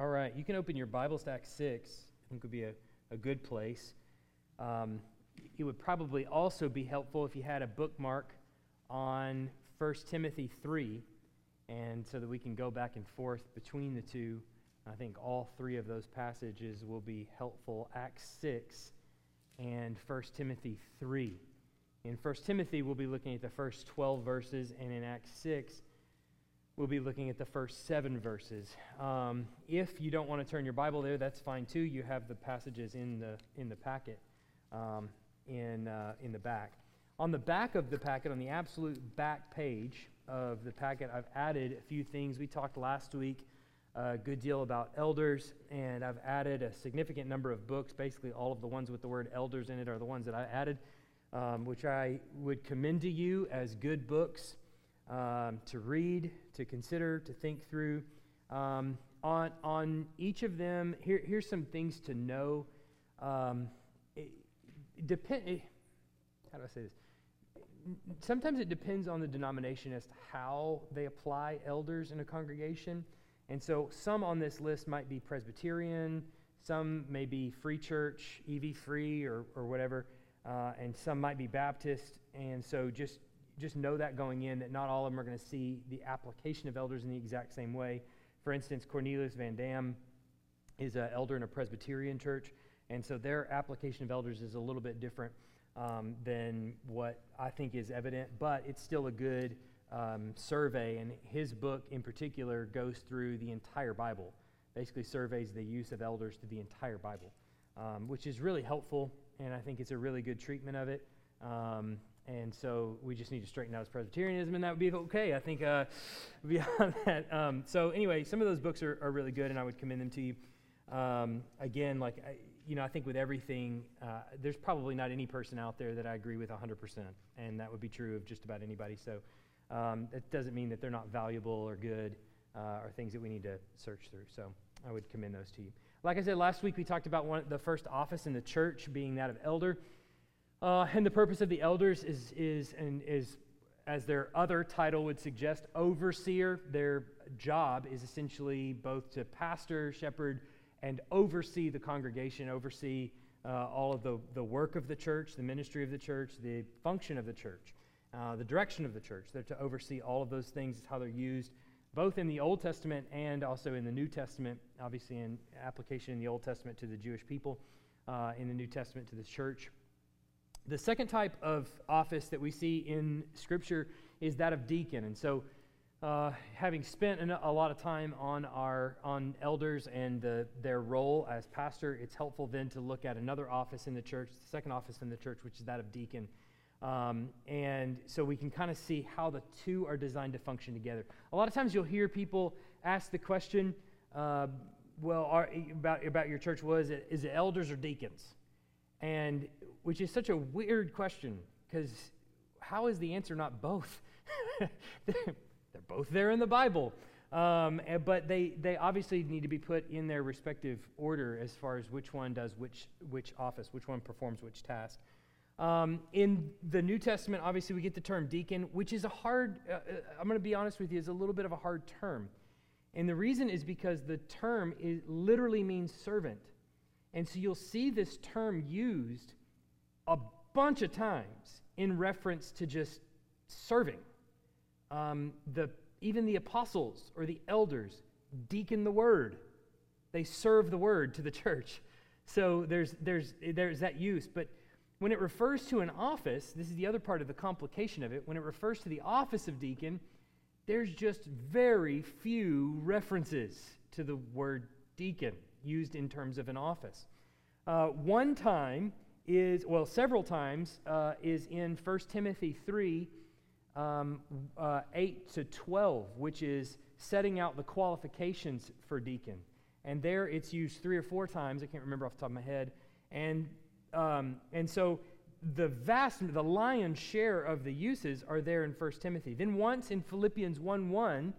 All right, you can open your Bible stack 6. I think would be a, a good place. Um, it would probably also be helpful if you had a bookmark on 1 Timothy 3, and so that we can go back and forth between the two. I think all three of those passages will be helpful Acts 6 and 1 Timothy 3. In 1 Timothy, we'll be looking at the first 12 verses, and in Acts 6, we'll be looking at the first seven verses. Um, if you don't want to turn your Bible there, that's fine too. You have the passages in the, in the packet um, in, uh, in the back. On the back of the packet, on the absolute back page of the packet, I've added a few things. We talked last week a good deal about elders, and I've added a significant number of books. Basically, all of the ones with the word elders in it are the ones that I added, um, which I would commend to you as good books um, to read, to consider, to think through. Um, on, on each of them, here, here's some things to know. Um, it, depend, it, how do I say this? Sometimes it depends on the denomination as to how they apply elders in a congregation. And so some on this list might be Presbyterian, some may be Free Church, EV Free, or, or whatever, uh, and some might be Baptist. And so just just know that going in that not all of them are going to see the application of elders in the exact same way. For instance, Cornelius Van Dam is an elder in a Presbyterian church, and so their application of elders is a little bit different um, than what I think is evident, but it's still a good um, survey, and his book in particular goes through the entire Bible, basically surveys the use of elders to the entire Bible, um, which is really helpful, and I think it's a really good treatment of it. Um, and so we just need to straighten out his Presbyterianism, and that would be okay. I think uh, beyond that. Um, so anyway, some of those books are, are, really good, and I would commend them to you. Um, again, like I, you know, I think with everything, uh, there's probably not any person out there that I agree with 100%, and that would be true of just about anybody. So um, that doesn't mean that they're not valuable or good uh, or things that we need to search through. So I would commend those to you. Like I said last week, we talked about one, the first office in the church being that of elder. Uh, and the purpose of the elders is, is, and is, as their other title would suggest, overseer. Their job is essentially both to pastor, shepherd, and oversee the congregation, oversee uh, all of the, the work of the church, the ministry of the church, the function of the church, uh, the direction of the church. They're to oversee all of those things, is how they're used, both in the Old Testament and also in the New Testament, obviously in application in the Old Testament to the Jewish people, uh, in the New Testament to the church. The second type of office that we see in Scripture is that of deacon. And so, uh, having spent a lot of time on our on elders and the, their role as pastor, it's helpful then to look at another office in the church, the second office in the church, which is that of deacon. Um, and so we can kind of see how the two are designed to function together. A lot of times you'll hear people ask the question, uh, well, are, about, about your church, was it, is it elders or deacons? And which is such a weird question because how is the answer not both? they're, both there in the Bible. Um, eh, but they, they obviously need to be put in their respective order as far as which one does which, which office, which one performs which task. Um, in the New Testament, obviously, we get the term deacon, which is a hard, uh, uh I'm going to be honest with you, is a little bit of a hard term. And the reason is because the term is, literally means servant. And so you'll see this term used a bunch of times in reference to just serving. Um, the, even the apostles or the elders deacon the word, they serve the word to the church. So there's, there's, there's that use. But when it refers to an office, this is the other part of the complication of it. When it refers to the office of deacon, there's just very few references to the word deacon used in terms of an office. Uh, one time is, well, several times, uh, is in 1 Timothy 3 um, uh, 8 to 12, which is setting out the qualifications for deacon. And there it's used three or four times. I can't remember off the top of my head. And, um, and so the vast, the lion's share of the uses are there in 1 Timothy. Then once in Philippians 1 1,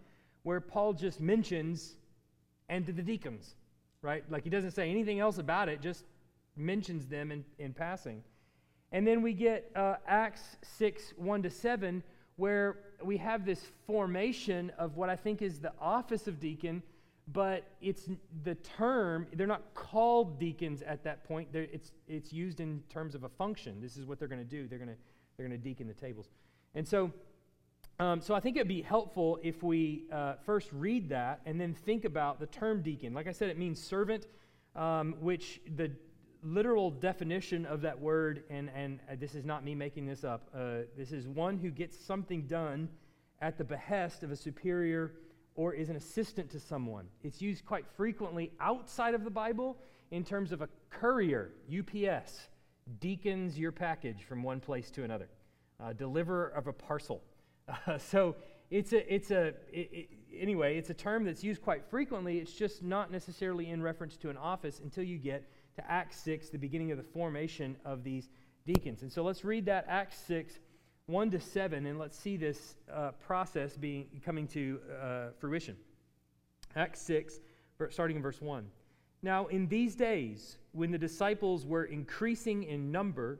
where Paul just mentions, and to the deacons, right? Like he doesn't say anything else about it, just mentions them in, in passing. And then we get uh, Acts 6 1 to 7, where we have this formation of what I think is the office of deacon but it's the term, they're not called deacons at that point. They're, it's, it's used in terms of a function. This is what they're going to do. They're going to they're going to deacon the tables. And so, um, so I think it'd be helpful if we uh, first read that and then think about the term deacon. Like I said, it means servant, um, which the literal definition of that word, and, and uh, this is not me making this up, uh, this is one who gets something done at the behest of a superior or is an assistant to someone. It's used quite frequently outside of the Bible in terms of a courier, UPS, deacons your package from one place to another, uh, deliverer of a parcel. Uh, so it's a, it's a it, it, anyway, it's a term that's used quite frequently. It's just not necessarily in reference to an office until you get to Acts 6, the beginning of the formation of these deacons. And so let's read that, Acts 6, 1 to 7, and let's see this uh, process being coming to uh, fruition. Acts 6, starting in verse 1. Now, in these days, when the disciples were increasing in number,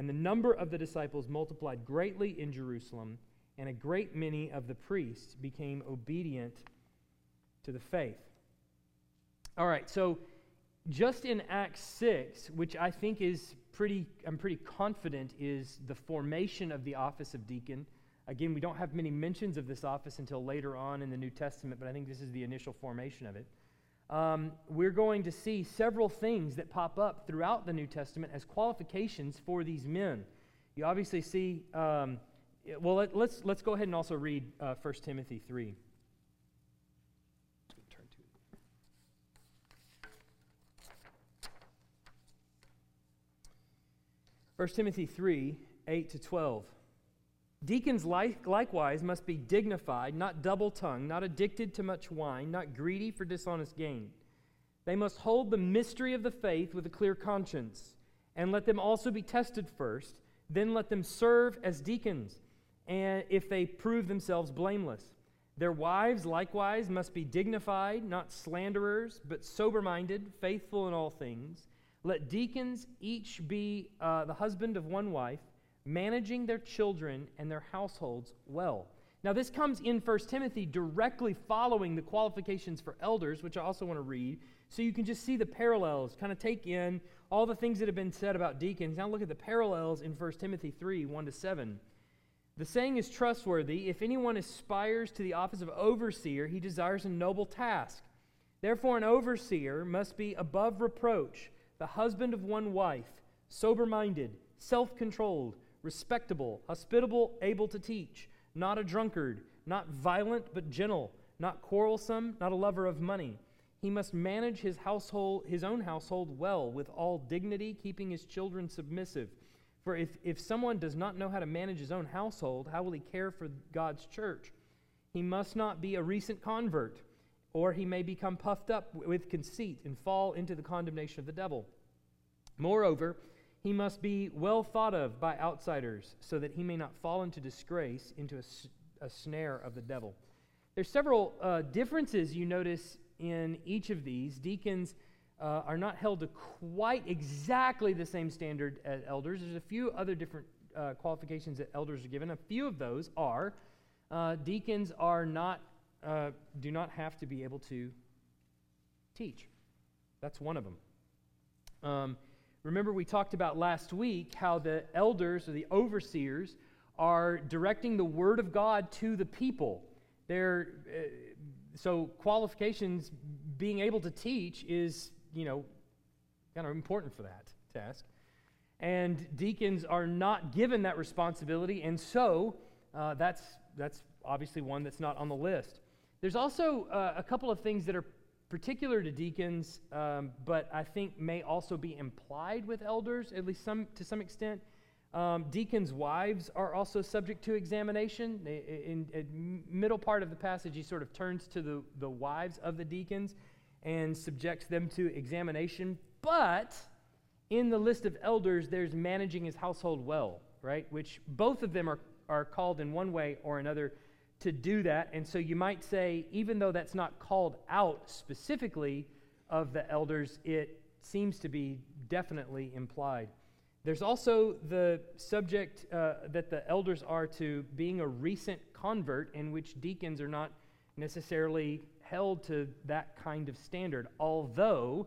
and the number of the disciples multiplied greatly in Jerusalem, and a great many of the priests became obedient to the faith. All right, so just in Acts 6, which I think is pretty, I'm pretty confident is the formation of the office of deacon. Again, we don't have many mentions of this office until later on in the New Testament, but I think this is the initial formation of it. Um, we're going to see several things that pop up throughout the New Testament as qualifications for these men. You obviously see, um, well, let, us let's, let's go ahead and also read uh, 1 Timothy 3. 1 Timothy 3 8 to 12. Deacons like, likewise must be dignified, not double tongued, not addicted to much wine, not greedy for dishonest gain. They must hold the mystery of the faith with a clear conscience, and let them also be tested first. Then let them serve as deacons, and if they prove themselves blameless. Their wives likewise must be dignified, not slanderers, but sober minded, faithful in all things. Let deacons each be uh, the husband of one wife, managing their children and their households well. Now, this comes in 1 Timothy directly following the qualifications for elders, which I also want to read, so you can just see the parallels, kind of take in all the things that have been said about deacons. Now, look at the parallels in 1 Timothy 3 1 to 7. The saying is trustworthy. If anyone aspires to the office of overseer, he desires a noble task. Therefore, an overseer must be above reproach the husband of one wife, sober minded, self controlled, respectable, hospitable, able to teach, not a drunkard, not violent but gentle, not quarrelsome, not a lover of money. He must manage his household, his own household well, with all dignity, keeping his children submissive. For if, if someone does not know how to manage his own household, how will he care for God's church? He must not be a recent convert or he may become puffed up with conceit and fall into the condemnation of the devil. Moreover, he must be well thought of by outsiders, so that he may not fall into disgrace, into a, a snare of the devil. There's several uh, differences you notice in each of these. Deacons uh, are not held to quite exactly the same standard as elders. There's a few other different uh, qualifications that elders are given. A few of those are uh, deacons are not uh, do not have to be able to teach. That's one of them. Um, remember, we talked about last week how the elders or the overseers are directing the word of God to the people. They're, uh, so qualifications, being able to teach is, you know, kind of important for that task. and deacons are not given that responsibility, and so uh, that's, that's obviously one that's not on the list. There's also uh, a couple of things that are particular to deacons, um, but I think may also be implied with elders, at least some to some extent. Um, deacons' wives are also subject to examination. In, in, middle part of the passage, he sort of turns to the, the wives of the deacons and subjects them to examination. But in the list of elders, there's managing his household well, right? Which both of them are, are called in one way or another to do that. And so you might say, even though that's not called out specifically of the elders, it seems to be definitely implied. There's also the subject uh, that the elders are to being a recent convert, in which deacons are not necessarily held to that kind of standard, although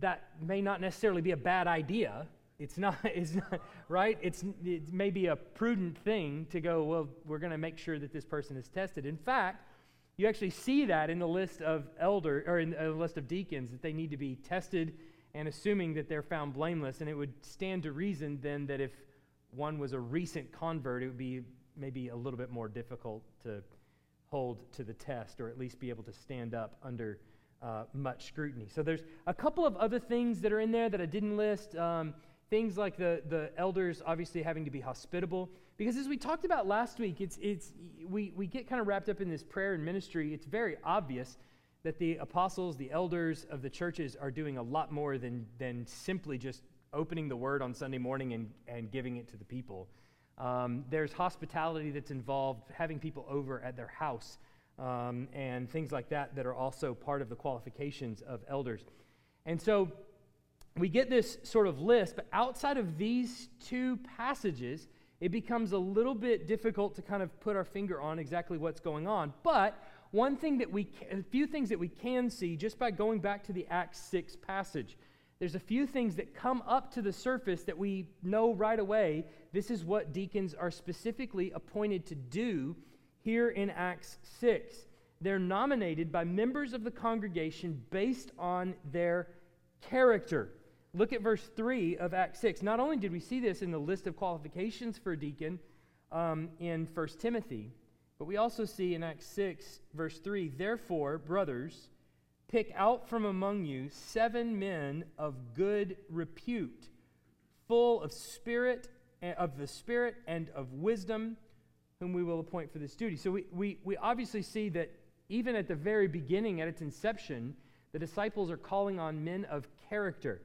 that may not necessarily be a bad idea it's not, it's not right? It's, it may be a prudent thing to go, well, we're going to make sure that this person is tested. In fact, you actually see that in the list of elder or in the list of deacons that they need to be tested and assuming that they're found blameless. And it would stand to reason then that if one was a recent convert, it would be maybe a little bit more difficult to hold to the test or at least be able to stand up under uh, much scrutiny. So there's a couple of other things that are in there that I didn't list. Um, Things like the, the elders obviously having to be hospitable. Because as we talked about last week, it's, it's, we, we get kind of wrapped up in this prayer and ministry. It's very obvious that the apostles, the elders of the churches, are doing a lot more than, than simply just opening the word on Sunday morning and, and giving it to the people. Um, there's hospitality that's involved, having people over at their house, um, and things like that that are also part of the qualifications of elders. And so we get this sort of list, but outside of these two passages, it becomes a little bit difficult to kind of put our finger on exactly what's going on. But one thing that we, a few things that we can see just by going back to the Acts 6 passage. There's a few things that come up to the surface that we know right away. This is what deacons are specifically appointed to do here in Acts 6. They're nominated by members of the congregation based on their character. Look at verse 3 of Acts 6. Not only did we see this in the list of qualifications for a deacon um, in 1 Timothy, but we also see in Acts 6, verse 3 Therefore, brothers, pick out from among you seven men of good repute, full of spirit, eh, of the Spirit and of wisdom, whom we will appoint for this duty. So we, we, we obviously see that even at the very beginning, at its inception, the disciples are calling on men of character.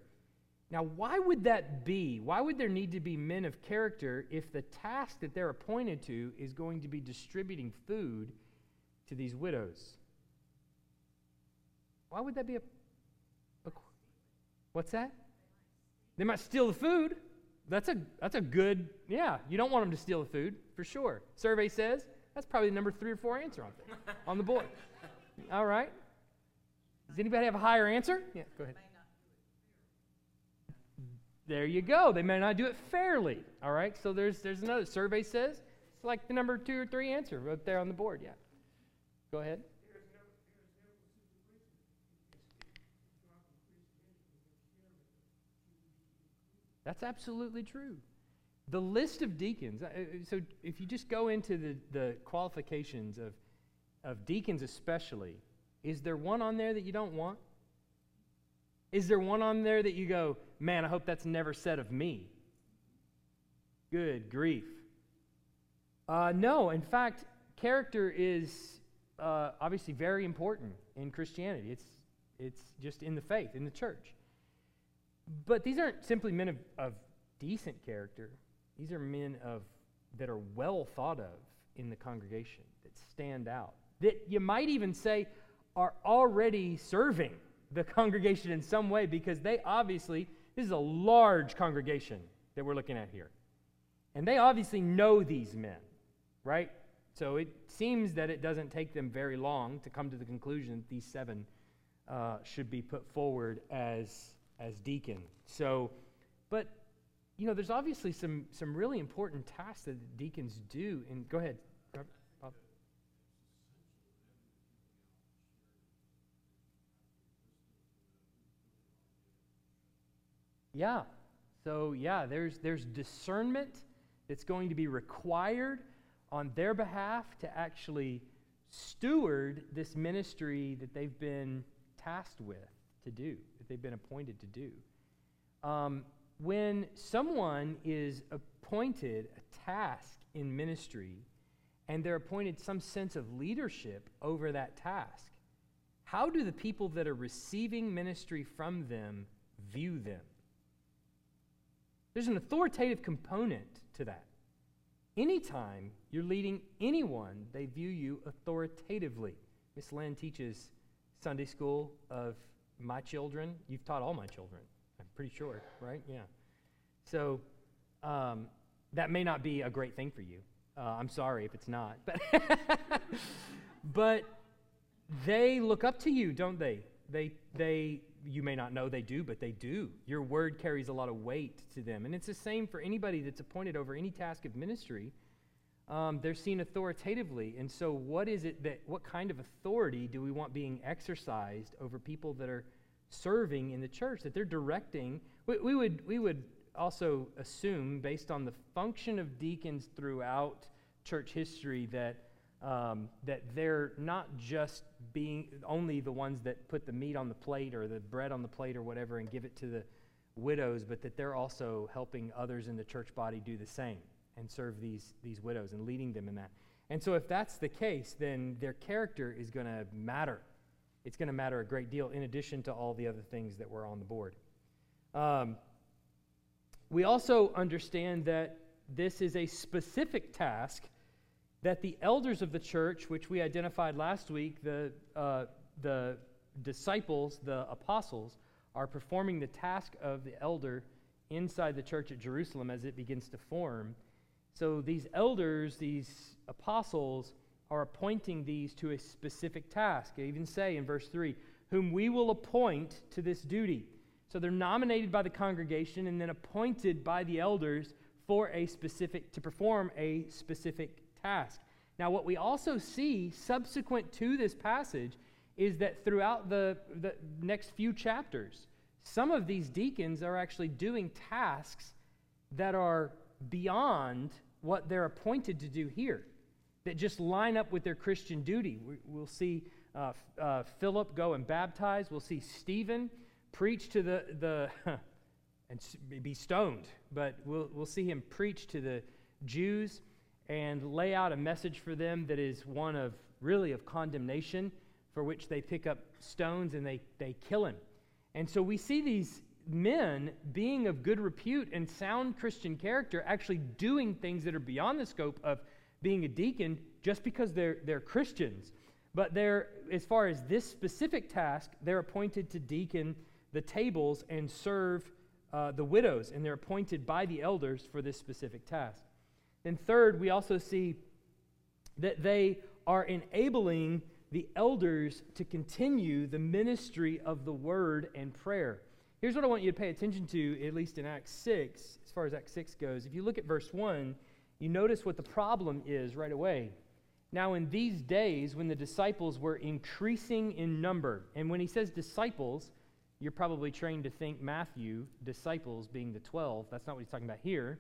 Now, why would that be? Why would there need to be men of character if the task that they're appointed to is going to be distributing food to these widows? Why would that be a, a what's that? They might steal the food. That's a that's a good yeah. You don't want them to steal the food for sure. Survey says that's probably the number three or four answer on on the board. All right. Does anybody have a higher answer? Yeah, go ahead. There you go. They may not do it fairly. All right. So there's there's another survey says it's like the number two or three answer right there on the board. Yeah. Go ahead. That's absolutely true. The list of deacons, uh, uh, so if you just go into the, the qualifications of, of deacons, especially, is there one on there that you don't want? Is there one on there that you go, man, I hope that's never said of me? Good grief. Uh, no, in fact, character is uh, obviously very important in Christianity. It's, it's just in the faith, in the church. But these aren't simply men of, of decent character. These are men of, that are well thought of in the congregation, that stand out, that you might even say are already serving the congregation in some way because they obviously, this is a large congregation that we're looking at here. And they obviously know these men, right? So it seems that it doesn't take them very long to come to the conclusion that these seven uh, should be put forward as, as deacon. So, but, you know, there's obviously some, some really important tasks that deacons do. And go ahead. Yeah. So, yeah, there's, there's discernment that's going to be required on their behalf to actually steward this ministry that they've been tasked with to do, that they've been appointed to do. Um, when someone is appointed a task in ministry and they're appointed some sense of leadership over that task, how do the people that are receiving ministry from them view them? There's an authoritative component to that. Anytime you're leading anyone, they view you authoritatively. Miss Lynn teaches Sunday school of my children. You've taught all my children, I'm pretty sure, right? Yeah. So um, that may not be a great thing for you. Uh, I'm sorry if it's not. But, but they look up to you, don't they? They, they, you may not know they do, but they do. Your word carries a lot of weight to them. And it's the same for anybody that's appointed over any task of ministry. Um, they're seen authoritatively. And so, what is it that, what kind of authority do we want being exercised over people that are serving in the church, that they're directing? We, we would, we would also assume, based on the function of deacons throughout church history, that um, that they're not just being only the ones that put the meat on the plate or the bread on the plate or whatever and give it to the widows, but that they're also helping others in the church body do the same and serve these, these widows and leading them in that. And so, if that's the case, then their character is going to matter. It's going to matter a great deal, in addition to all the other things that were on the board. Um, we also understand that this is a specific task that the elders of the church, which we identified last week, the, uh, the disciples, the apostles, are performing the task of the elder inside the church at Jerusalem as it begins to form. So these elders, these apostles, are appointing these to a specific task. I even say in verse 3, whom we will appoint to this duty. So they're nominated by the congregation and then appointed by the elders for a specific to perform a specific task. Now, what we also see subsequent to this passage is that throughout the, the next few chapters, some of these deacons are actually doing tasks that are beyond what they're appointed to do here, that just line up with their Christian duty. We, will see uh, uh, Philip go and baptize. We'll see Stephen preach to the, the and be stoned, but we'll, we'll see him preach to the Jews and lay out a message for them that is one of really of condemnation, for which they pick up stones and they, they kill him. And so we see these men being of good repute and sound Christian character actually doing things that are beyond the scope of being a deacon just because they're, they're Christians. But they're, as far as this specific task, they're appointed to deacon the tables and serve uh, the widows, and they're appointed by the elders for this specific task. Then, third, we also see that they are enabling the elders to continue the ministry of the word and prayer. Here's what I want you to pay attention to, at least in Acts 6, as far as Acts 6 goes. If you look at verse 1, you notice what the problem is right away. Now, in these days, when the disciples were increasing in number, and when he says disciples, you're probably trained to think Matthew, disciples being the 12. That's not what he's talking about here.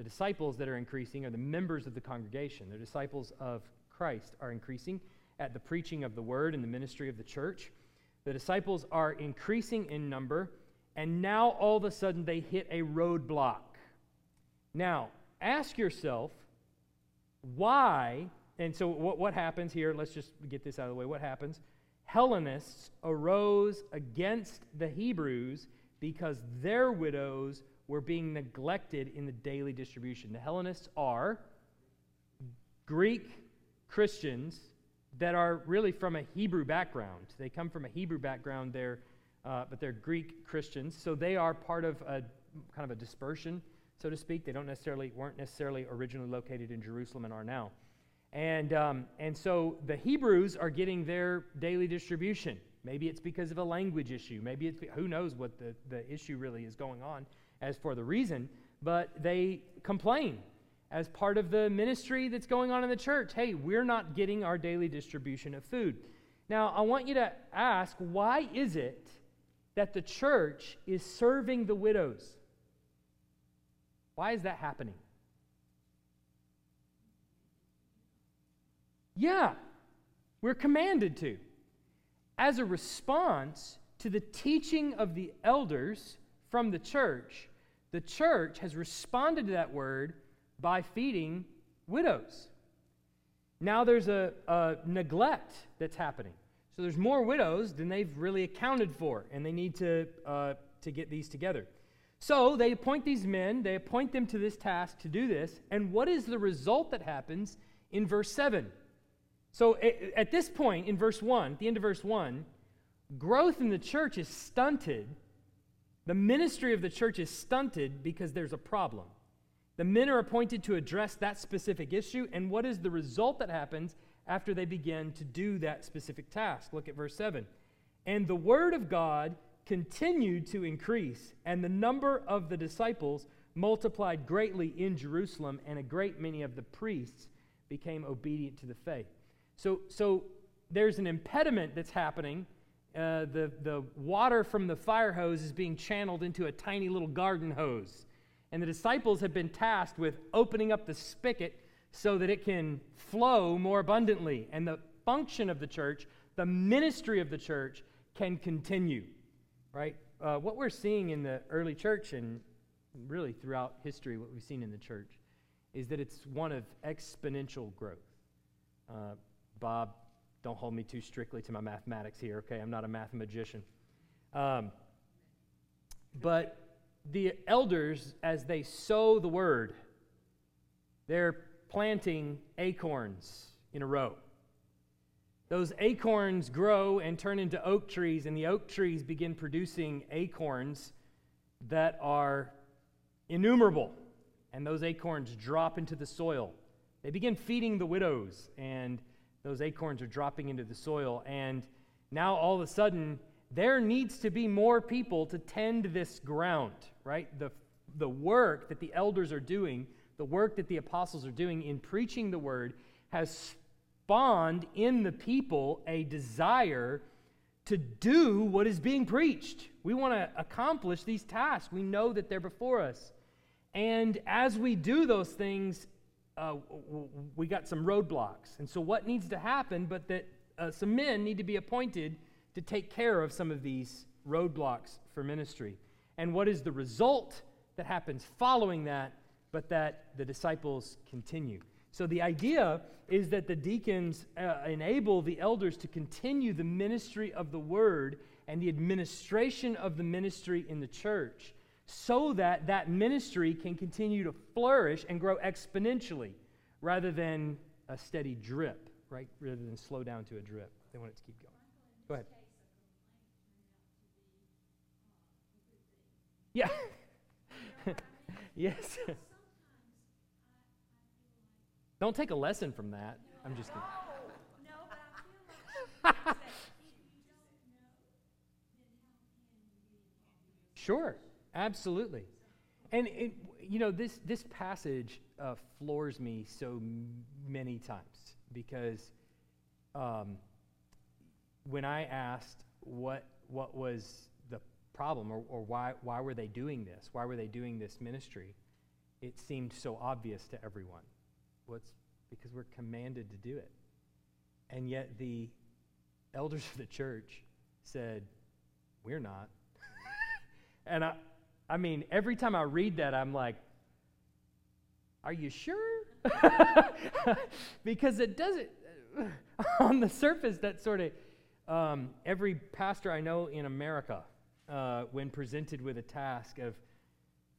The disciples that are increasing are the members of the congregation. The disciples of Christ are increasing at the preaching of the word and the ministry of the church. The disciples are increasing in number, and now all of a sudden they hit a roadblock. Now, ask yourself why, and so what, what happens here? Let's just get this out of the way. What happens? Hellenists arose against the Hebrews because their widows were being neglected in the daily distribution. The Hellenists are Greek Christians that are really from a Hebrew background. They come from a Hebrew background there, uh, but they're Greek Christians. So they are part of a kind of a dispersion, so to speak. They don't necessarily weren't necessarily originally located in Jerusalem and are now. And, um, and so the Hebrews are getting their daily distribution. Maybe it's because of a language issue. Maybe it's, who knows what the, the issue really is going on as for the reason, but they complain as part of the ministry that's going on in the church. Hey, we're not getting our daily distribution of food. Now, I want you to ask why is it that the church is serving the widows? Why is that happening? Yeah, we're commanded to. As a response to the teaching of the elders from the church, the church has responded to that word by feeding widows. Now there's a, a, neglect that's happening. So there's more widows than they've really accounted for, and they need to, uh, to get these together. So they appoint these men, they appoint them to this task to do this, and what is the result that happens in verse 7? So at this point in verse 1, at the end of verse 1, growth in the church is stunted. The ministry of the church is stunted because there's a problem. The men are appointed to address that specific issue, and what is the result that happens after they begin to do that specific task? Look at verse 7. And the word of God continued to increase, and the number of the disciples multiplied greatly in Jerusalem, and a great many of the priests became obedient to the faith. So, so there's an impediment that's happening. Uh, the, the water from the fire hose is being channeled into a tiny little garden hose. And the disciples have been tasked with opening up the spigot so that it can flow more abundantly. And the function of the church, the ministry of the church, can continue. Right? Uh, what we're seeing in the early church and really throughout history, what we've seen in the church, is that it's one of exponential growth. Uh, Bob, don't hold me too strictly to my mathematics here, okay? I'm not a mathematician. Um, but the elders, as they sow the word, they're planting acorns in a row. Those acorns grow and turn into oak trees, and the oak trees begin producing acorns that are innumerable. And those acorns drop into the soil. They begin feeding the widows and those acorns are dropping into the soil. And now all of a sudden, there needs to be more people to tend this ground, right? The, the work that the elders are doing, the work that the apostles are doing in preaching the word, has spawned in the people a desire to do what is being preached. We want to accomplish these tasks. We know that they're before us. And as we do those things, uh, we got some roadblocks. And so, what needs to happen, but that uh, some men need to be appointed to take care of some of these roadblocks for ministry. And what is the result that happens following that, but that the disciples continue? So, the idea is that the deacons uh, enable the elders to continue the ministry of the word and the administration of the ministry in the church so that that ministry can continue to flourish and grow exponentially rather than a steady drip, right? Rather than slow down to a drip. They want it to keep going. Go ahead. Yeah. yes. Don't take a lesson from that. I'm just kidding. Sure. Absolutely. And, it, you know, this, this passage uh, floors me so many times because um, when I asked what, what was the problem or, or why, why were they doing this, why were they doing this ministry, it seemed so obvious to everyone. What's because we're commanded to do it. And yet the elders of the church said, We're not. and I, I mean, every time I read that, I'm like, are you sure? because it doesn't, on the surface, that sort of, um, every pastor I know in America, uh, when presented with a task of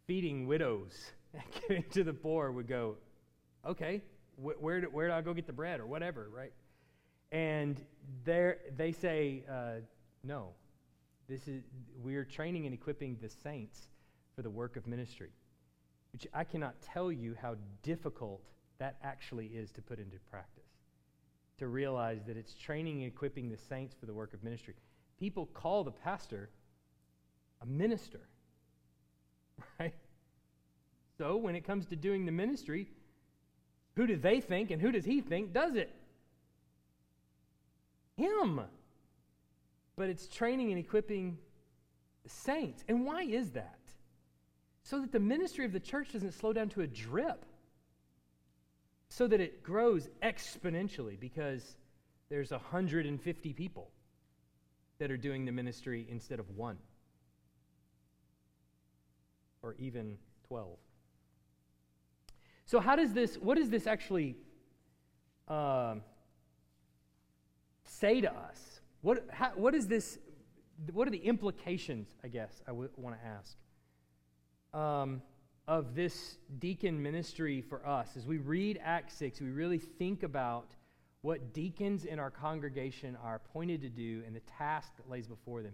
feeding widows and giving to the poor, would go, okay, wh- where, do, where do I go get the bread or whatever, right? And they say, uh, no, this is, we're training and equipping the saints for the work of ministry, which I cannot tell you how difficult that actually is to put into practice. To realize that it's training and equipping the saints for the work of ministry. People call the pastor a minister, right? So when it comes to doing the ministry, who do they think and who does he think does it? Him. But it's training and equipping the saints. And why is that? So that the ministry of the church doesn't slow down to a drip, so that it grows exponentially because there's 150 people that are doing the ministry instead of one or even 12. So, how does this, what does this actually uh, say to us? What, how, what is this, what are the implications, I guess, I w- want to ask, um, of this deacon ministry for us? As we read Acts 6, we really think about what deacons in our congregation are appointed to do and the task that lays before them.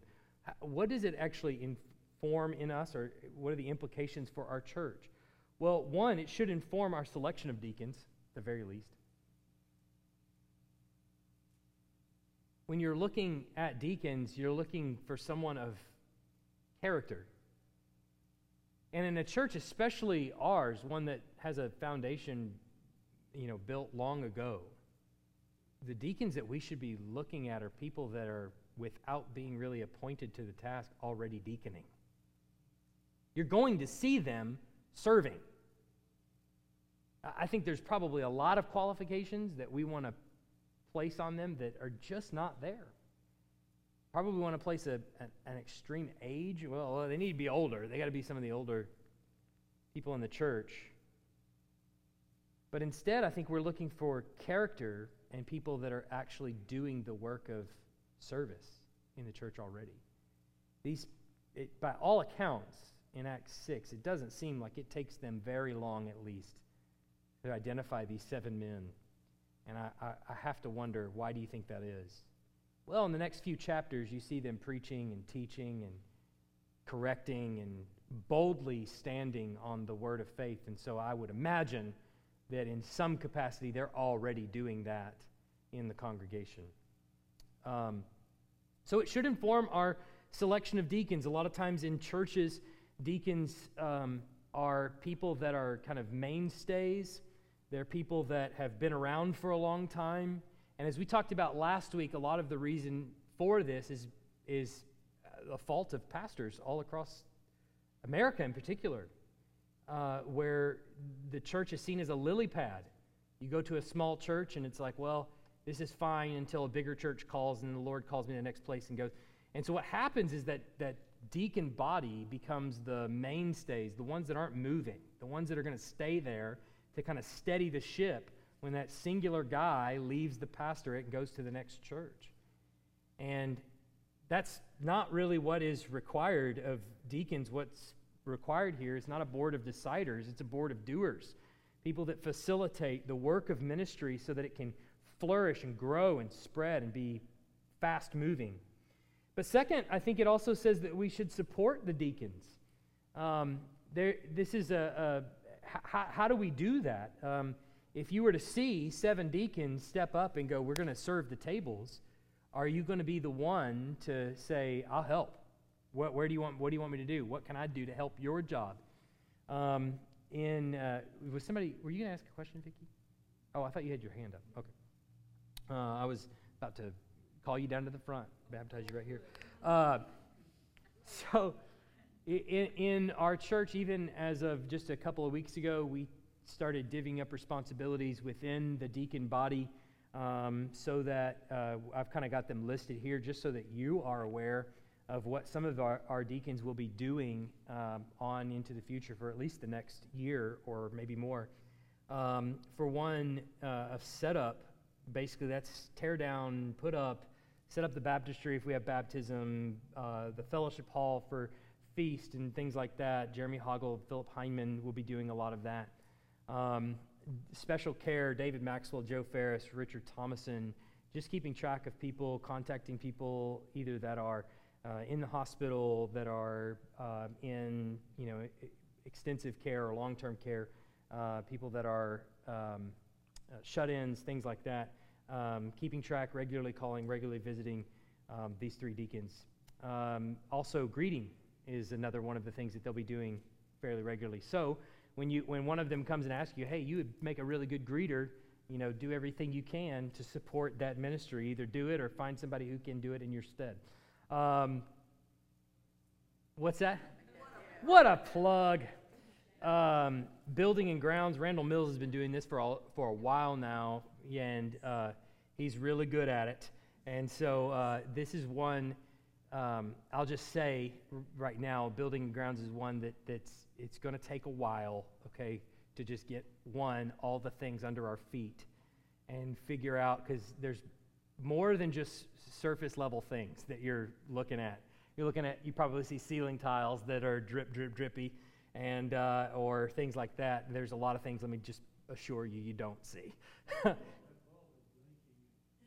What does it actually inform in us, or what are the implications for our church? Well, one, it should inform our selection of deacons, at the very least. When you're looking at deacons, you're looking for someone of character. And in a church, especially ours, one that has a foundation, you know, built long ago, the deacons that we should be looking at are people that are, without being really appointed to the task, already deaconing. You're going to see them serving. I think there's probably a lot of qualifications that we want to place on them that are just not there. Probably want to place a, an, an extreme age. Well, they need to be older. They got to be some of the older people in the church. But instead, I think we're looking for character and people that are actually doing the work of service in the church already. These, it, by all accounts, in Acts 6, it doesn't seem like it takes them very long, at least, to identify these seven men. And I, I, I have to wonder, why do you think that is? Well, in the next few chapters, you see them preaching and teaching and correcting and boldly standing on the word of faith. And so I would imagine that in some capacity they're already doing that in the congregation. Um, so it should inform our selection of deacons. A lot of times in churches, deacons um, are people that are kind of mainstays, they're people that have been around for a long time. And as we talked about last week, a lot of the reason for this is, is the fault of pastors all across America in particular uh, where the church is seen as a lily pad. You go to a small church and it's like, well, this is fine until a bigger church calls and the Lord calls me to the next place and goes. And so what happens is that that deacon body becomes the mainstays, the ones that aren't moving, the ones that are going to stay there to kind of steady the ship when that singular guy leaves the pastorate and goes to the next church. And that's not really what is required of deacons. What's required here is not a board of deciders, it's a board of doers. People that facilitate the work of ministry so that it can flourish and grow and spread and be fast moving. But second, I think it also says that we should support the deacons. Um, there, this is a, a how, how, do we do that? Um, if you were to see seven deacons step up and go, We're going to serve the tables, are you going to be the one to say, I'll help? What, where do you want, what do you want me to do? What can I do to help your job? Um, in, uh, was somebody, were you going to ask a question, Vicki? Oh, I thought you had your hand up. Okay. Uh, I was about to call you down to the front, baptize you right here. Uh, so, in, in, our church, even as of just a couple of weeks ago, we started divvying up responsibilities within the deacon body um, so that uh, I've kind of got them listed here just so that you are aware of what some of our, our deacons will be doing um, on into the future for at least the next year or maybe more. Um, for one, uh, a setup, basically that's tear down, put up, set up the baptistry if we have baptism, uh, the fellowship hall for feast and things like that. Jeremy Hoggle, Philip Heineman will be doing a lot of that. Um, special care, David Maxwell, Joe Ferris, Richard Thomason, just keeping track of people, contacting people either that are uh, in the hospital that are uh, in you know extensive care or long-term care, uh, people that are um, uh, shut-ins, things like that. Um, keeping track, regularly calling, regularly visiting um, these three deacons. Um, also, greeting is another one of the things that they'll be doing fairly regularly. So, when you when one of them comes and asks you, "Hey, you would make a really good greeter," you know, do everything you can to support that ministry. Either do it or find somebody who can do it in your stead. Um, what's that? What a plug. um, building and grounds. Randall Mills has been doing this for all, for a while now, and uh, he's really good at it. And so uh, this is one. Um, I'll just say right now, building grounds is one that that's it's going to take a while. Okay, to just get one all the things under our feet and figure out because there's more than just surface level things that you're looking at. You're looking at you probably see ceiling tiles that are drip drip drippy and uh, or things like that. There's a lot of things. Let me just assure you, you don't see.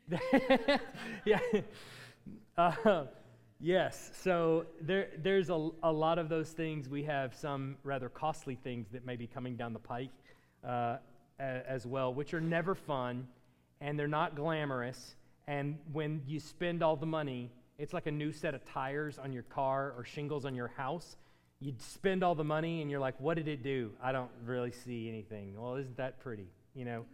yeah. Uh, yes. So there, there's a, a lot of those things. We have some rather costly things that may be coming down the pike uh, as well, which are never fun and they're not glamorous. And when you spend all the money, it's like a new set of tires on your car or shingles on your house you spend all the money and you're like, what did it do? I don't really see anything. Well, isn't that pretty? You know,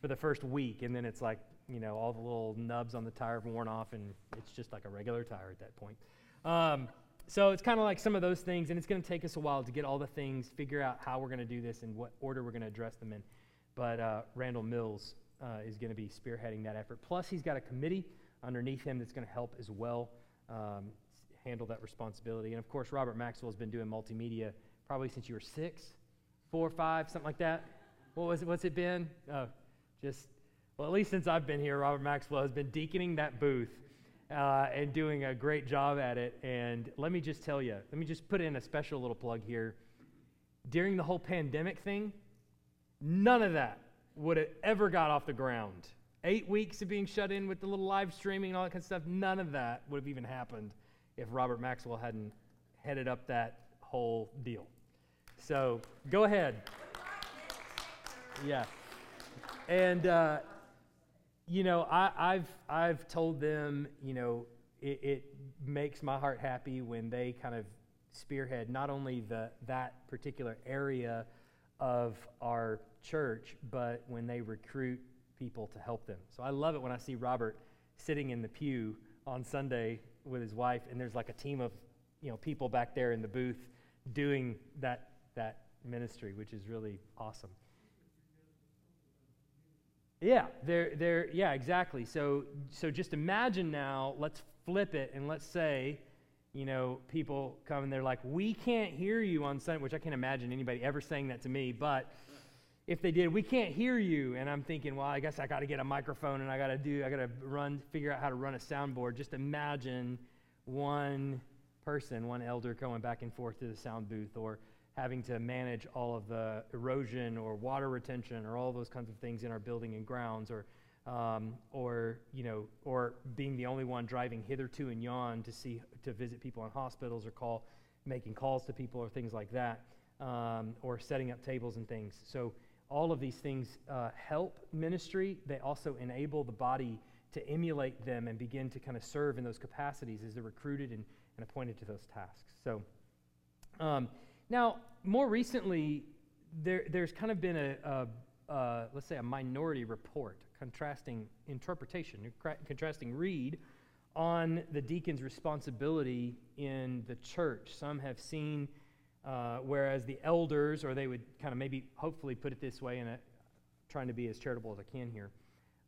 for the first week, and then it's like, you know, all the little nubs on the tire have worn off, and it's just like a regular tire at that point. Um, so it's kind of like some of those things, and it's going to take us a while to get all the things, figure out how we're going to do this and what order we're going to address them in. But uh, Randall Mills uh, is going to be spearheading that effort. Plus, he's got a committee underneath him that's going to help as well. Um, handle that responsibility. And of course, Robert Maxwell has been doing multimedia probably since you were six, four, five, something like that. What was it? What's it been? Oh, just well, at least since I've been here, Robert Maxwell has been deaconing that booth uh, and doing a great job at it. And let me just tell you, let me just put in a special little plug here. During the whole pandemic thing, none of that would have ever got off the ground. Eight weeks of being shut in with the little live streaming and all that kind of stuff, none of that would have even happened if Robert Maxwell hadn't headed up that whole deal. So go ahead. Yeah. And, uh, you know, I, have I've told them, you know, it, it, makes my heart happy when they kind of spearhead not only the, that particular area of our church, but when they recruit people to help them. So I love it when I see Robert sitting in the pew on Sunday with his wife, and there's like a team of you know people back there in the booth doing that that ministry, which is really awesome. Yeah, they're, they're, yeah, exactly. So, so just imagine now, let's flip it and let's say, you know, people come and they're like, we can't hear you on Sunday, which I can't imagine anybody ever saying that to me, but if they did, we can't hear you. And I'm thinking, well, I guess I got to get a microphone and I got to do, I got to run, figure out how to run a soundboard. Just imagine one person, one elder going back and forth to the sound booth or having to manage all of the erosion or water retention or all those kinds of things in our building and grounds or um, or you know or being the only one driving hitherto and yon to see to visit people in hospitals or call making calls to people or things like that um, or setting up tables and things so all of these things uh, help ministry. They also enable the body to emulate them and begin to kind of serve in those capacities as they're recruited and, and appointed to those tasks. So, um, now, more recently, there, there's kind of been a, a, let's say, a minority report contrasting interpretation, contrasting read on the deacon's responsibility in the church. Some have seen uh, whereas the elders, or they would kind of maybe hopefully put it this way, and trying to be as charitable as I can here,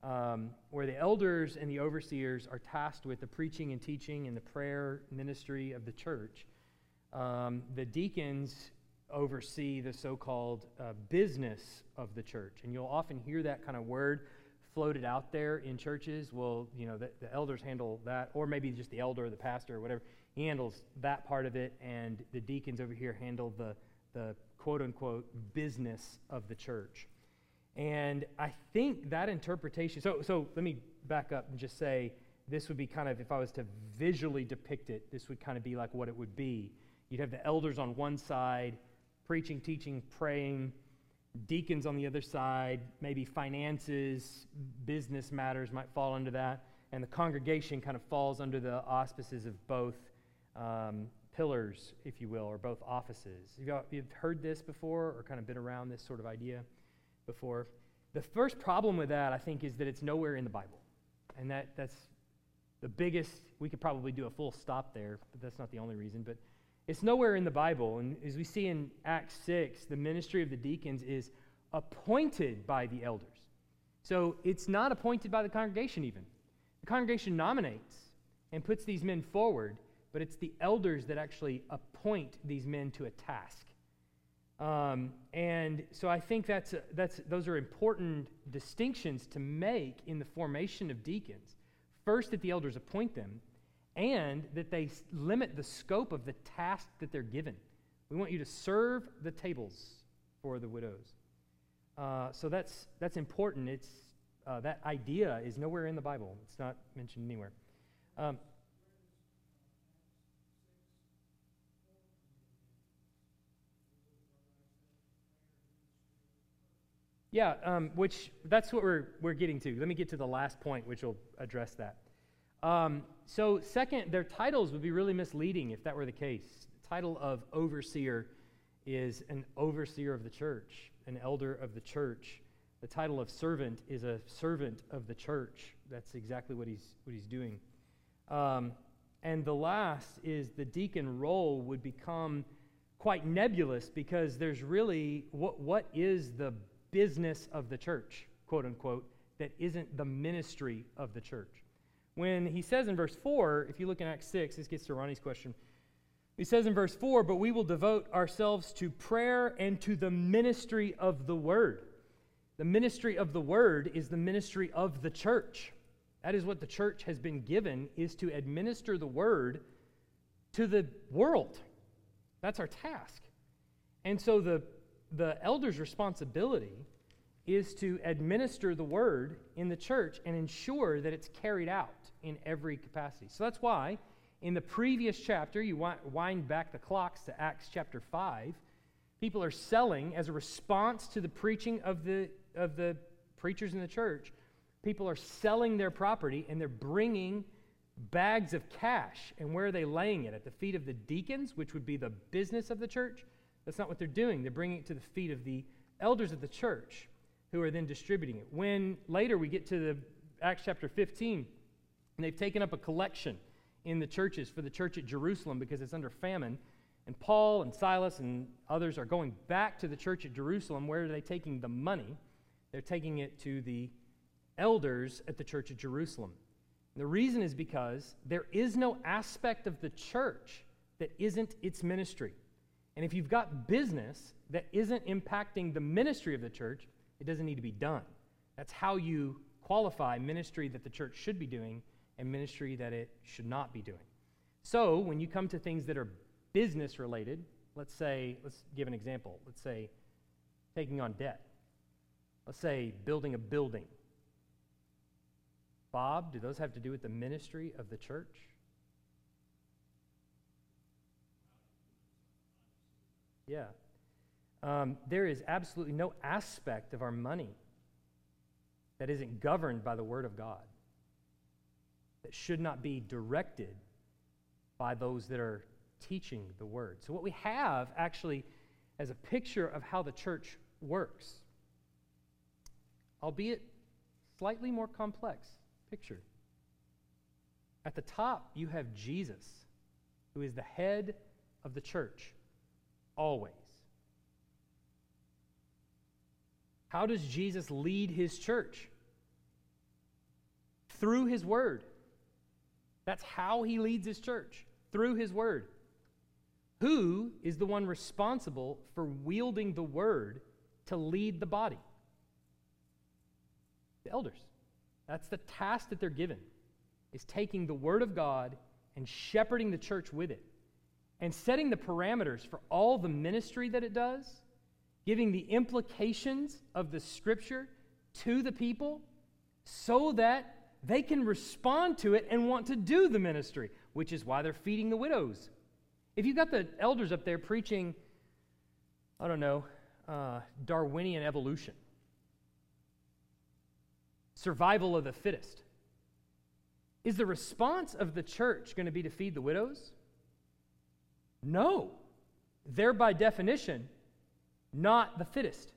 um, where the elders and the overseers are tasked with the preaching and teaching and the prayer ministry of the church. Um, the deacons oversee the so called uh, business of the church. And you'll often hear that kind of word floated out there in churches. Well, you know, the, the elders handle that, or maybe just the elder or the pastor or whatever. He handles that part of it, and the deacons over here handle the, the quote unquote business of the church. And I think that interpretation, so, so let me back up and just say this would be kind of, if I was to visually depict it, this would kind of be like what it would be. You'd have the elders on one side, preaching, teaching, praying, deacons on the other side, maybe finances, business matters might fall under that, and the congregation kind of falls under the auspices of both um, pillars, if you will, or both offices. You've you heard this before or kind of been around this sort of idea before? The first problem with that, I think, is that it's nowhere in the Bible. And that, that's the biggest, we could probably do a full stop there, but that's not the only reason. But It's nowhere in the Bible. And as we see in Acts 6, the ministry of the deacons is appointed by the elders. So it's not appointed by the congregation, even. The congregation nominates and puts these men forward, but it's the elders that actually appoint these men to a task. Um, and so I think that's, a, that's, those are important distinctions to make in the formation of deacons. First, that the elders appoint them, and that they limit the scope of the task that they're given. We want you to serve the tables for the widows. Uh, so that's, that's important. It's, uh, that idea is nowhere in the Bible, it's not mentioned anywhere. Um, yeah, um, which that's what we're, we're getting to. Let me get to the last point, which will address that. Um, so, second, their titles would be really misleading if that were the case. The title of overseer is an overseer of the church, an elder of the church. The title of servant is a servant of the church. That's exactly what he's, what he's doing. Um, and the last is the deacon role would become quite nebulous because there's really what, what is the business of the church, quote unquote, that isn't the ministry of the church. When he says in verse 4, if you look in Acts 6, this gets to Ronnie's question. He says in verse 4, but we will devote ourselves to prayer and to the ministry of the word. The ministry of the word is the ministry of the church. That is what the church has been given is to administer the word to the world. That's our task. And so the the elder's responsibility is to administer the word in the church and ensure that it's carried out in every capacity. So that's why in the previous chapter, you wind back the clocks to Acts chapter 5, people are selling as a response to the preaching of the, of the preachers in the church. People are selling their property and they're bringing bags of cash. And where are they laying it? At the feet of the deacons, which would be the business of the church? That's not what they're doing. They're bringing it to the feet of the elders of the church who are then distributing it. When later we get to the Acts chapter 15, and they've taken up a collection in the churches for the church at Jerusalem because it's under famine. And Paul and Silas and others are going back to the church at Jerusalem. Where are they taking the money? They're taking it to the elders at the church at Jerusalem. And the reason is because there is no aspect of the church that isn't its ministry. And if you've got business that isn't impacting the ministry of the church, it doesn't need to be done. That's how you qualify ministry that the church should be doing and ministry that it should not be doing. So, when you come to things that are business related, let's say, let's give an example. Let's say taking on debt. Let's say building a building. Bob, do those have to do with the ministry of the church? Yeah. Um, there is absolutely no aspect of our money that isn't governed by the Word of God, that should not be directed by those that are teaching the Word. So, what we have actually as a picture of how the church works, albeit slightly more complex picture. At the top, you have Jesus, who is the head of the church always. How does Jesus lead his church? Through his word. That's how he leads his church, through his word. Who is the one responsible for wielding the word to lead the body? The elders. That's the task that they're given, is taking the word of God and shepherding the church with it and setting the parameters for all the ministry that it does, giving the implications of the scripture to the people so that they can respond to it and want to do the ministry, which is why they're feeding the widows. If you've got the elders up there preaching, I don't know, uh, Darwinian evolution, survival of the fittest, is the response of the church going to be to feed the widows? No. They're by definition not the fittest.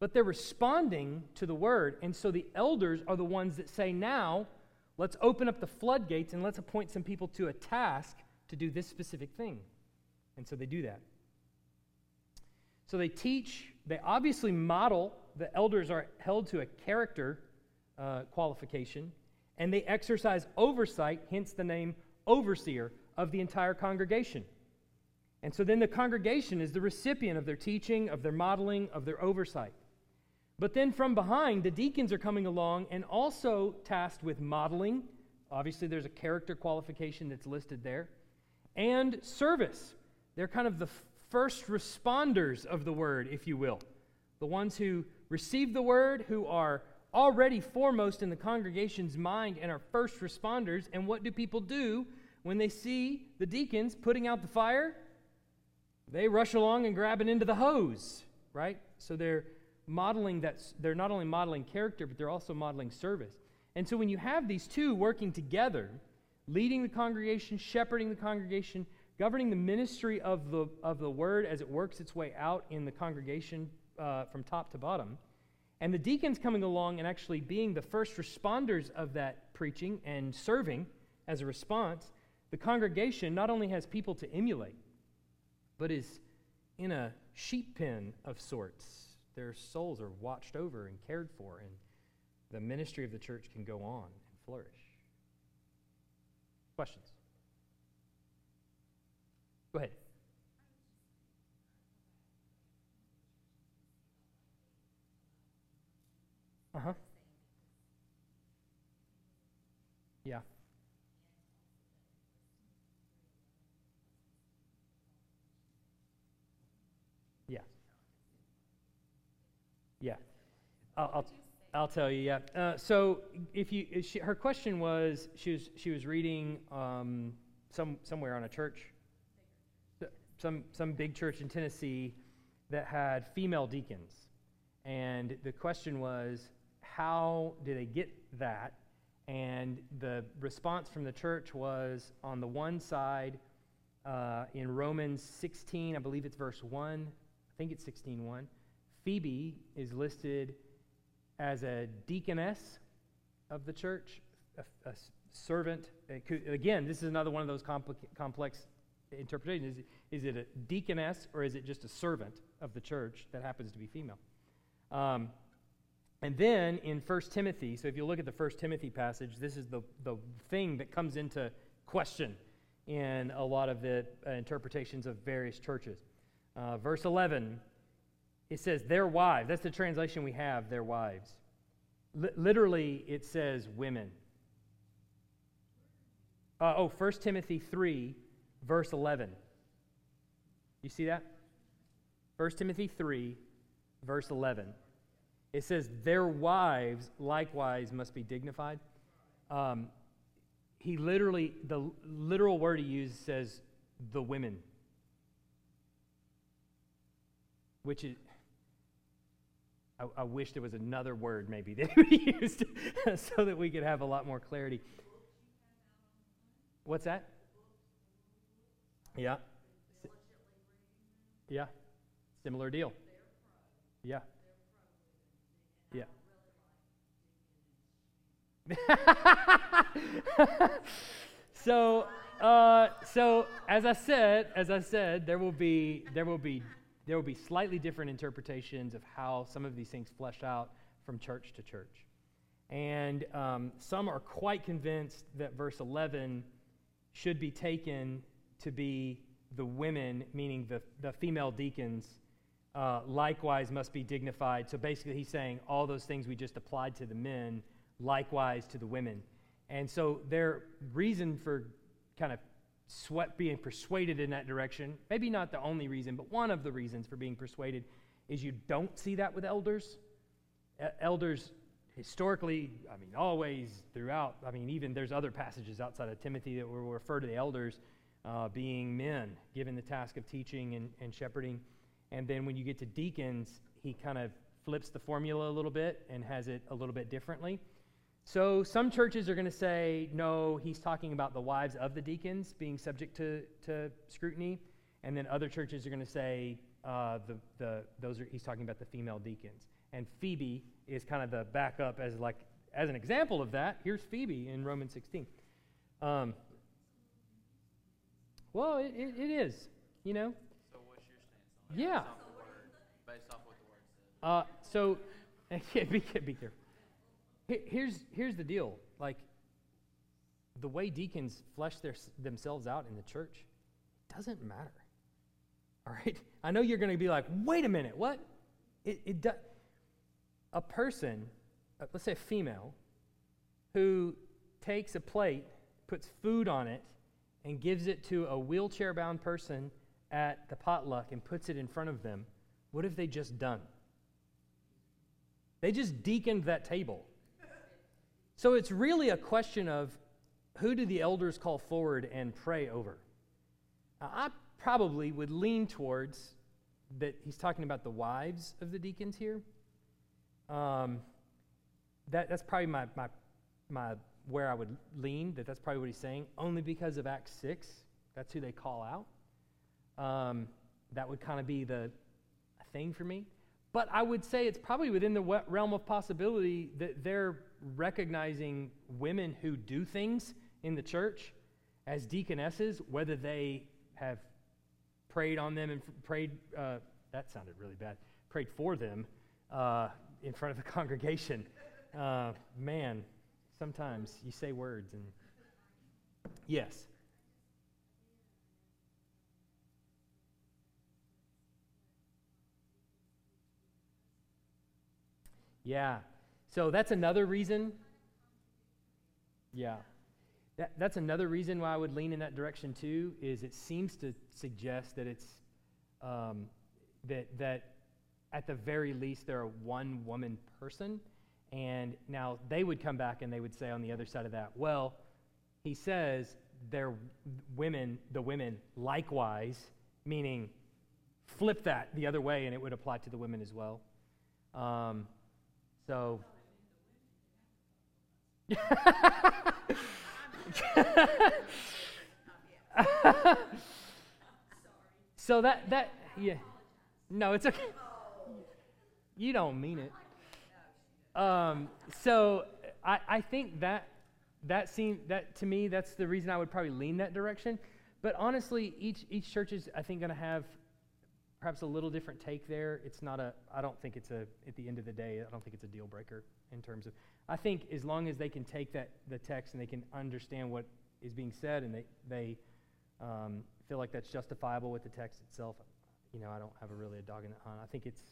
But they're responding to the word. And so the elders are the ones that say, now, let's open up the floodgates and let's appoint some people to a task to do this specific thing. And so they do that. So they teach, they obviously model, the elders are held to a character uh, qualification, and they exercise oversight, hence the name overseer of the entire congregation. And so then the congregation is the recipient of their teaching, of their modeling, of their oversight. But then from behind, the deacons are coming along and also tasked with modeling. Obviously, there's a character qualification that's listed there. And service. They're kind of the first responders of the word, if you will. The ones who receive the word, who are already foremost in the congregation's mind and are first responders. And what do people do when they see the deacons putting out the fire? They rush along and grab it into the hose, right? So they're modeling that, they're not only modeling character, but they're also modeling service. And so when you have these two working together, leading the congregation, shepherding the congregation, governing the ministry of the, of the word as it works its way out in the congregation uh, from top to bottom, and the deacons coming along and actually being the first responders of that preaching and serving as a response, the congregation not only has people to emulate, but is in a sheep pen of sorts. Their souls are watched over and cared for, and the ministry of the church can go on and flourish. Questions? Go ahead. Uh huh. Yeah. Yeah. I'll, I'll, I'll tell you. Yeah. Uh, so if you, she, her question was, she was she was reading um, some somewhere on a church, some some big church in Tennessee that had female deacons, and the question was, how do they get that? And the response from the church was on the one side, uh, in Romans 16, I believe it's verse 1, I think it's 16.1, Phoebe is listed as a deaconess of the church, a, a servant. Could, again, this is another one of those complex interpretations. Is, it a deaconess or is it just a servant of the church that happens to be female? Um, and then in 1 Timothy, so if you look at the 1 Timothy passage, this is the, the thing that comes into question in a lot of the uh, interpretations of various churches. Uh, verse 11, it says, their wives. That's the translation we have, their wives. L- literally, it says women. Uh, oh, 1 Timothy 3, verse 11. You see that? 1 Timothy 3, verse 11 it says, Their wives likewise must be dignified. Um, he literally, the literal word he used says, the women. Which is, I, I wish there was another word maybe that he used so that we could have a lot more clarity. What's that? Yeah. Yeah. Similar deal. Yeah. Yeah. so, uh, so as I said, as I said, there will be there will be there will be slightly different interpretations of how some of these things flesh out from church to church, and um, some are quite convinced that verse 11 should be taken to be the women, meaning the the female deacons. Uh, likewise, must be dignified. So basically, he's saying all those things we just applied to the men likewise to the women. And so their reason for kind of sweat being persuaded in that direction, maybe not the only reason, but one of the reasons for being persuaded is you don't see that with elders. elders historically, I mean, always throughout, I mean, even there's other passages outside of Timothy that will refer to the elders uh, being men, given the task of teaching and, and shepherding. And then when you get to deacons, he kind of flips the formula a little bit and has it a little bit differently. So some churches are going to say, no, he's talking about the wives of the deacons being subject to, to scrutiny. And then other churches are going to say, uh, the, the, those are, he's talking about the female deacons. And Phoebe is kind of the backup as like as an example of that. Here's Phoebe in Romans 16. Um, Well, it, it, it is, you know? So what's your stance on? Yeah. Based off what the word says. Uh, so, be, be careful. Here- Here's, here's the deal. Like, the way deacons flesh their, themselves out in the church doesn't matter. All right? I know you're going to be like, wait a minute, what? It, it do, a person, uh, let's say a female, who takes a plate, puts food on it, and gives it to a wheelchair bound person at the potluck and puts it in front of them, what have they just done? They just deaconed that table. So it's really a question of who do the elders call forward and pray over? Now, I probably would lean towards that he's talking about the wives of the deacons here. Um, that, that's probably my, my, my where I would lean, that that's probably what he's saying, only because of Acts 6. That's who they call out. Um, that would kind of be the thing for me. But I would say it's probably within the realm of possibility that they're recognizing women who do things in the church as deaconesses, whether they have prayed on them and prayed, uh, that sounded really bad, prayed for them uh, in front of the congregation. Uh, man, sometimes you say words and. Yes. Yeah. So that's another reason. Yeah. That, that's another reason why I would lean in that direction too, is it seems to suggest that it's um, that that at the very least they're a one woman person. And now they would come back and they would say on the other side of that, well, he says they're women, the women likewise, meaning flip that the other way and it would apply to the women as well. Um, so. so that that yeah, no, it's okay. You don't mean it. Um, so I, I think that that seems that to me that's the reason I would probably lean that direction. But honestly, each each church is I think going to have perhaps a little different take there. It's not a, I don't think it's a, at the end of the day, I don't think it's a deal breaker in terms of, I think as long as they can take that, the text and they can understand what is being said and they, they um, feel like that's justifiable with the text itself, you know, I don't have a really a dog in that hunt. I think it's,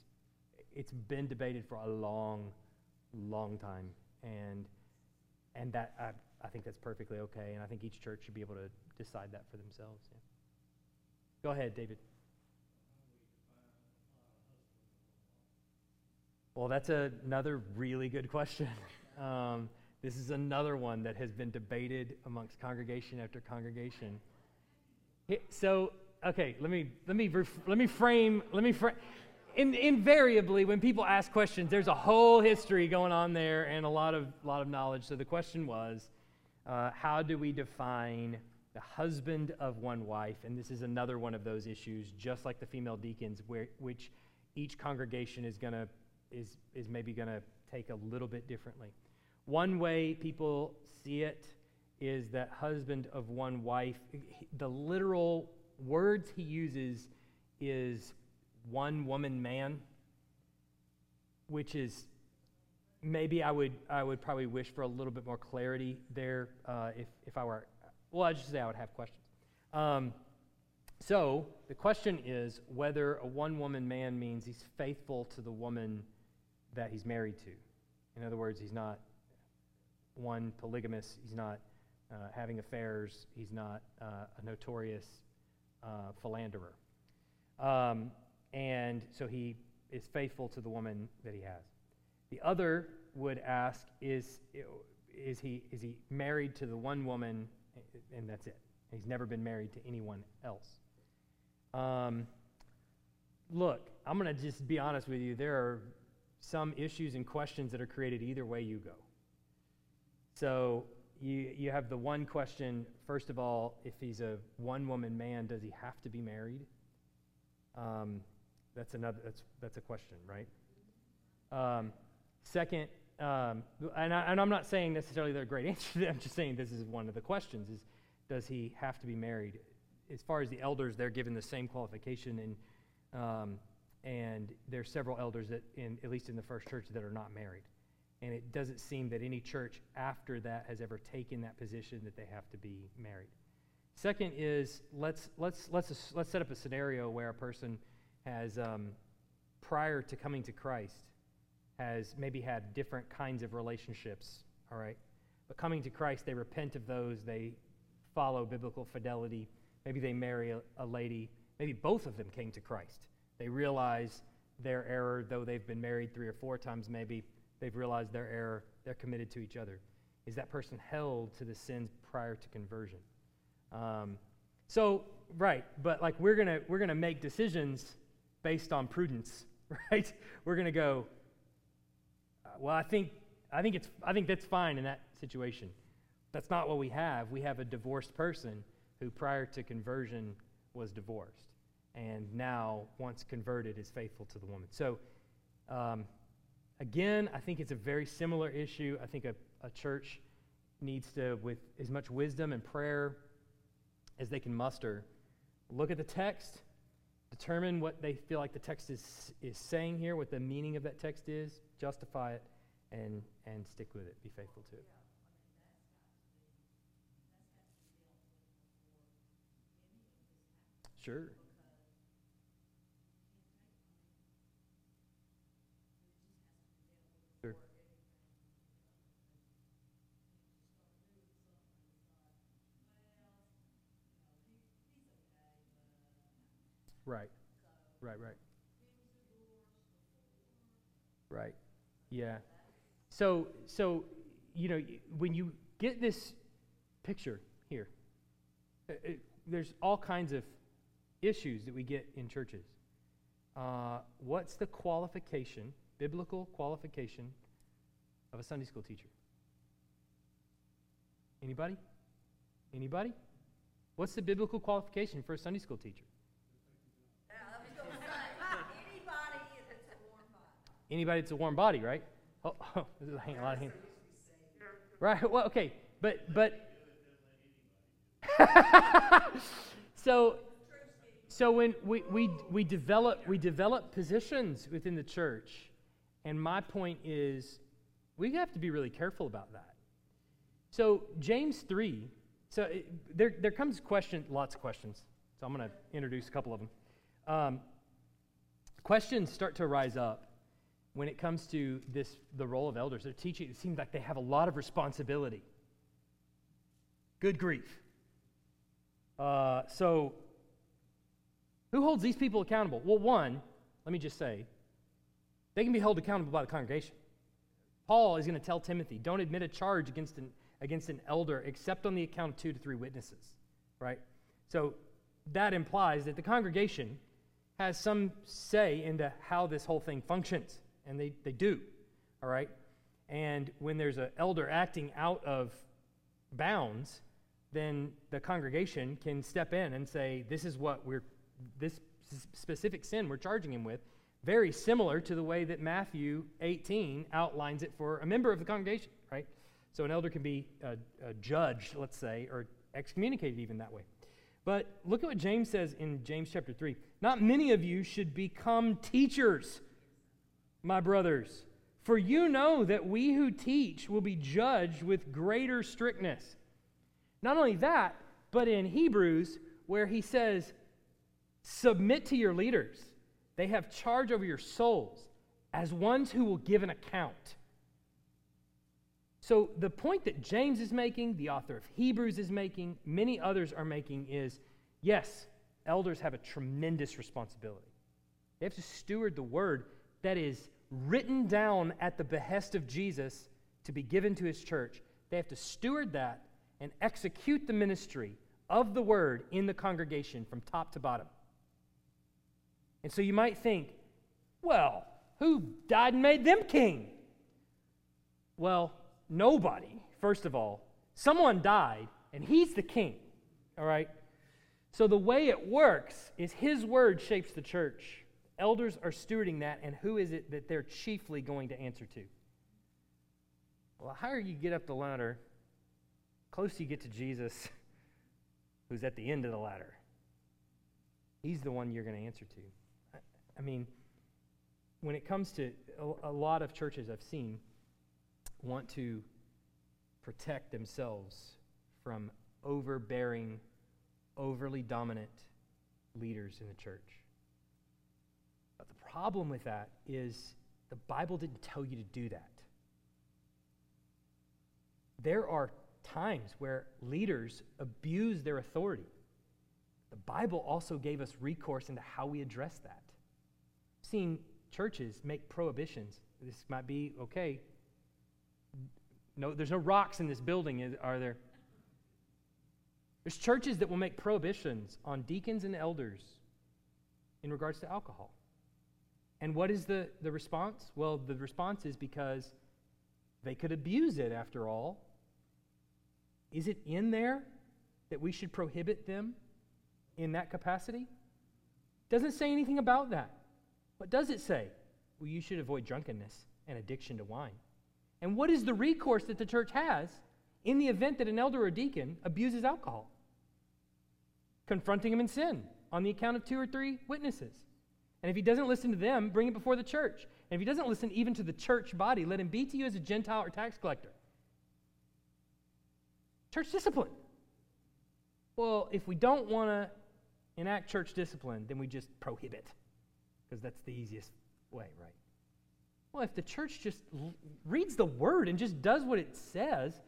it's been debated for a long, long time. And, and that, I, I think that's perfectly okay. And I think each church should be able to decide that for themselves. Yeah. Go ahead, David. Well, that's a, another really good question. Um, this is another one that has been debated amongst congregation after congregation. So, okay, let me let me let me frame let me frame. In, invariably, when people ask questions, there's a whole history going on there and a lot of lot of knowledge. So the question was, uh, how do we define the husband of one wife? And this is another one of those issues, just like the female deacons, where which each congregation is to is, is maybe to take a little bit differently. One way people see it is that husband of one wife, the literal words he uses is one woman man, which is maybe I would, I would probably wish for a little bit more clarity there uh, if, if I were, well, I just say I would have questions. Um, so the question is whether a one woman man means he's faithful to the woman that he's married to. In other words, he's not one polygamous, he's not uh, having affairs, he's not uh, a notorious uh, philanderer. Um, and so he is faithful to the woman that he has. The other would ask is, is, he, is he married to the one woman and that's it? He's never been married to anyone else. Um, look, I'm going to just be honest with you. There are some issues and questions that are created either way you go. So you, you have the one question first of all, if he's a one woman man, does he have to be married? Um, that's another that's that's a question, right? Um, second, um, and, I, and I'm not saying necessarily they're a great answer. I'm just saying this is one of the questions: is does he have to be married? as far as the elders, they're given the same qualification, and um, and there's several elders that, in at least in the first church, that are not married, and it doesn't seem that any church after that has ever taken that position that they have to be married. Second is let's let's let's let's set up a scenario where a person has um, prior to coming to Christ has maybe had different kinds of relationships. All right, but coming to Christ, they repent of those. They follow biblical fidelity. Maybe they marry a, a lady. Maybe both of them came to Christ. They realize their error, though they've been married three or four times. Maybe they've realized their error. They're committed to each other. Is that person held to the sins prior to conversion? Um, so, right, but like we're gonna we're gonna make decisions based on prudence, right? We're gonna go. Uh, well, I think I think it's I think that's fine in that situation. That's not what we have. We have a divorced person who, prior to conversion, was divorced, and now, once converted, is faithful to the woman. So, um, again, I think it's a very similar issue. I think a, a church needs to, with as much wisdom and prayer as they can muster, look at the text, determine what they feel like the text is, is saying here, what the meaning of that text is, justify it, and, and stick with it. Be faithful to it. Sure. Right. Right, right. Right. Yeah. So, so you know, when you get this picture here, it, uh, uh, there's all kinds of issues that we get in churches. Uh, what's the qualification, biblical qualification, of a Sunday school teacher? Anybody? Anybody? What's the biblical qualification for a Sunday school teacher? Anybody that's a warm body, right? Oh, oh this is a, hand, a lot of hands. Right. Well, okay, but but. so, so when we, we we develop we develop positions within the church, and my point is, we have to be really careful about that. So James three. So it, there there comes question, lots of questions. So I'm going to introduce a couple of them. Um, questions start to rise up when it comes to this, the role of elders. They're teaching, it seems like they have a lot of responsibility. Good grief. Uh, so, who holds these people accountable? Well, one, let me just say, they can be held accountable by the congregation. Paul is going to tell Timothy, don't admit a charge against an, against an elder except on the account of two to three witnesses, right? So that implies that the congregation has some say into how this whole thing functions and they, they do, all right? And when there's an elder acting out of bounds, then the congregation can step in and say, this is what we're, this specific sin we're charging him with, very similar to the way that Matthew 18 outlines it for a member of the congregation, right? So an elder can be uh, uh, a, a judge, let's say, or excommunicated even that way. But look at what James says in James chapter 3. Not many of you should become teachers my brothers, for you know that we who teach will be judged with greater strictness. Not only that, but in Hebrews, where he says, Submit to your leaders. They have charge over your souls as ones who will give an account. So, the point that James is making, the author of Hebrews is making, many others are making is yes, elders have a tremendous responsibility. They have to steward the word that is written down at the behest of Jesus to be given to his church. They have to steward that and execute the ministry of the word in the congregation from top to bottom. And so you might think, well, who died and made them king? Well, nobody, first of all. Someone died, and he's the king, all right? So the way it works is his word shapes the church. Elders are stewarding that, and who is it that they're chiefly going to answer to? Well, the higher you get up the ladder, closer you get to Jesus, who's at the end of the ladder. He's the one you're going to answer to. I, I, mean, when it comes to a, a lot of churches I've seen want to protect themselves from overbearing, overly dominant leaders in the church. Problem with that is the Bible didn't tell you to do that. There are times where leaders abuse their authority. The Bible also gave us recourse into how we address that. Seen churches make prohibitions. This might be okay. No, there's no rocks in this building, are there? There's churches that will make prohibitions on deacons and elders in regards to alcohol. And what is the, the response? Well, the response is because they could abuse it after all. Is it in there that we should prohibit them in that capacity? Doesn't say anything about that. What does it say? Well, you should avoid drunkenness and addiction to wine. And what is the recourse that the church has in the event that an elder or deacon abuses alcohol? Confronting him in sin on the account of two or three witnesses. And if he doesn't listen to them, bring it before the church. And if he doesn't listen even to the church body, let him be to you as a Gentile or tax collector. Church discipline. Well, if we don't want to enact church discipline, then we just prohibit, because that's the easiest way, right? Well, if the church just l- reads the word and just does what it says,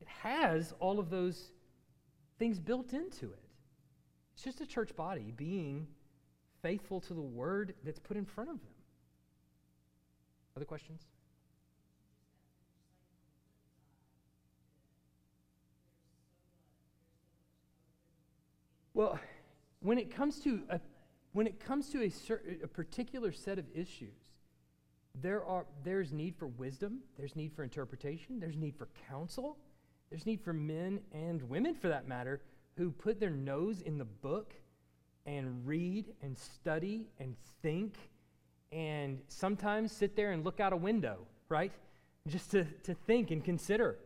it has all of those things built into it. It's just a church body being faithful to the word that's put in front of them. Other questions? Well, when it comes to a, when it comes to a, certain, a particular set of issues, there are, there's need for wisdom, there's need for interpretation, there's need for counsel, there's need for men and women, for that matter, who put their nose in the book and read and study and think and sometimes sit there and look out a window, right? Just to, to think and consider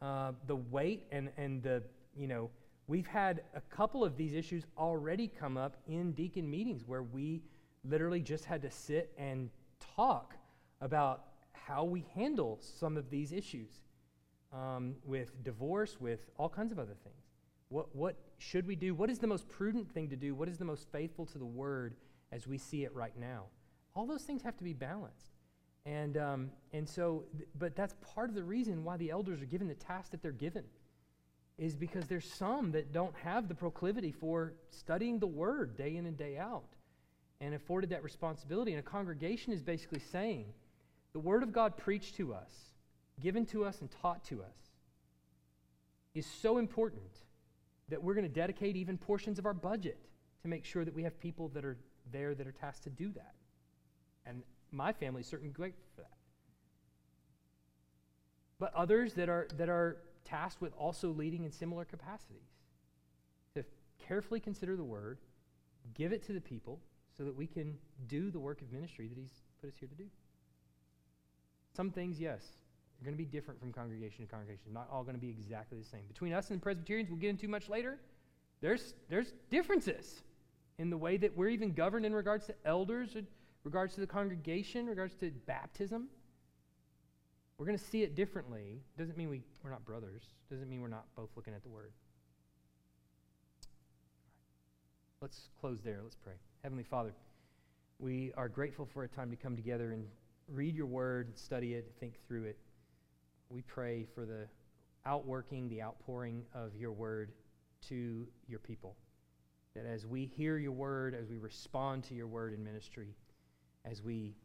uh, the weight and, and the, you know, we've had a couple of these issues already come up in deacon meetings where we literally just had to sit and talk about how we handle some of these issues um, with divorce, with all kinds of other things. What, what should we do? What is the most prudent thing to do? What is the most faithful to the word as we see it right now? All those things have to be balanced. And, um, and so, th- but that's part of the reason why the elders are given the task that they're given, is because there's some that don't have the proclivity for studying the word day in and day out and afforded that responsibility. And a congregation is basically saying, the word of God preached to us, given to us, and taught to us is so important that we're going to dedicate even portions of our budget to make sure that we have people that are there that are tasked to do that. And my family is certainly grateful for that. But others that are, that are tasked with also leading in similar capacities to carefully consider the word, give it to the people so that we can do the work of ministry that he's put us here to do. Some things, yes, they're going to be different from congregation to congregation. Not all going to be exactly the same. Between us and the Presbyterians, we'll get into much later, there's, there's differences in the way that we're even governed in regards to elders, in regards to the congregation, in regards to baptism. We're going to see it differently. Doesn't mean we, we're not brothers. Doesn't mean we're not both looking at the Word. Let's close there. Let's pray. Heavenly Father, we are grateful for a time to come together and read your Word, study it, think through it we pray for the outworking, the outpouring of your word to your people. That as we hear your word, as we respond to your word in ministry, as we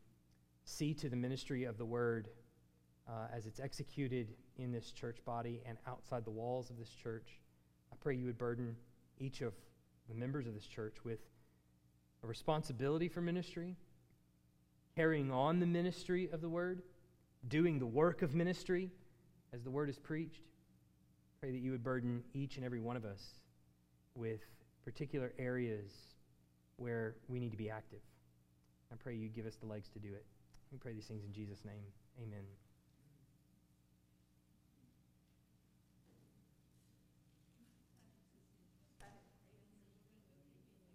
see to the ministry of the word uh, as it's executed in this church body and outside the walls of this church, I pray you would burden each of the members of this church with a responsibility for ministry, carrying on the ministry of the word doing the work of ministry as the word is preached. Pray that you would burden each and every one of us with particular areas where we need to be active. I pray you give us the legs to do it. We pray these things in Jesus' name. Amen.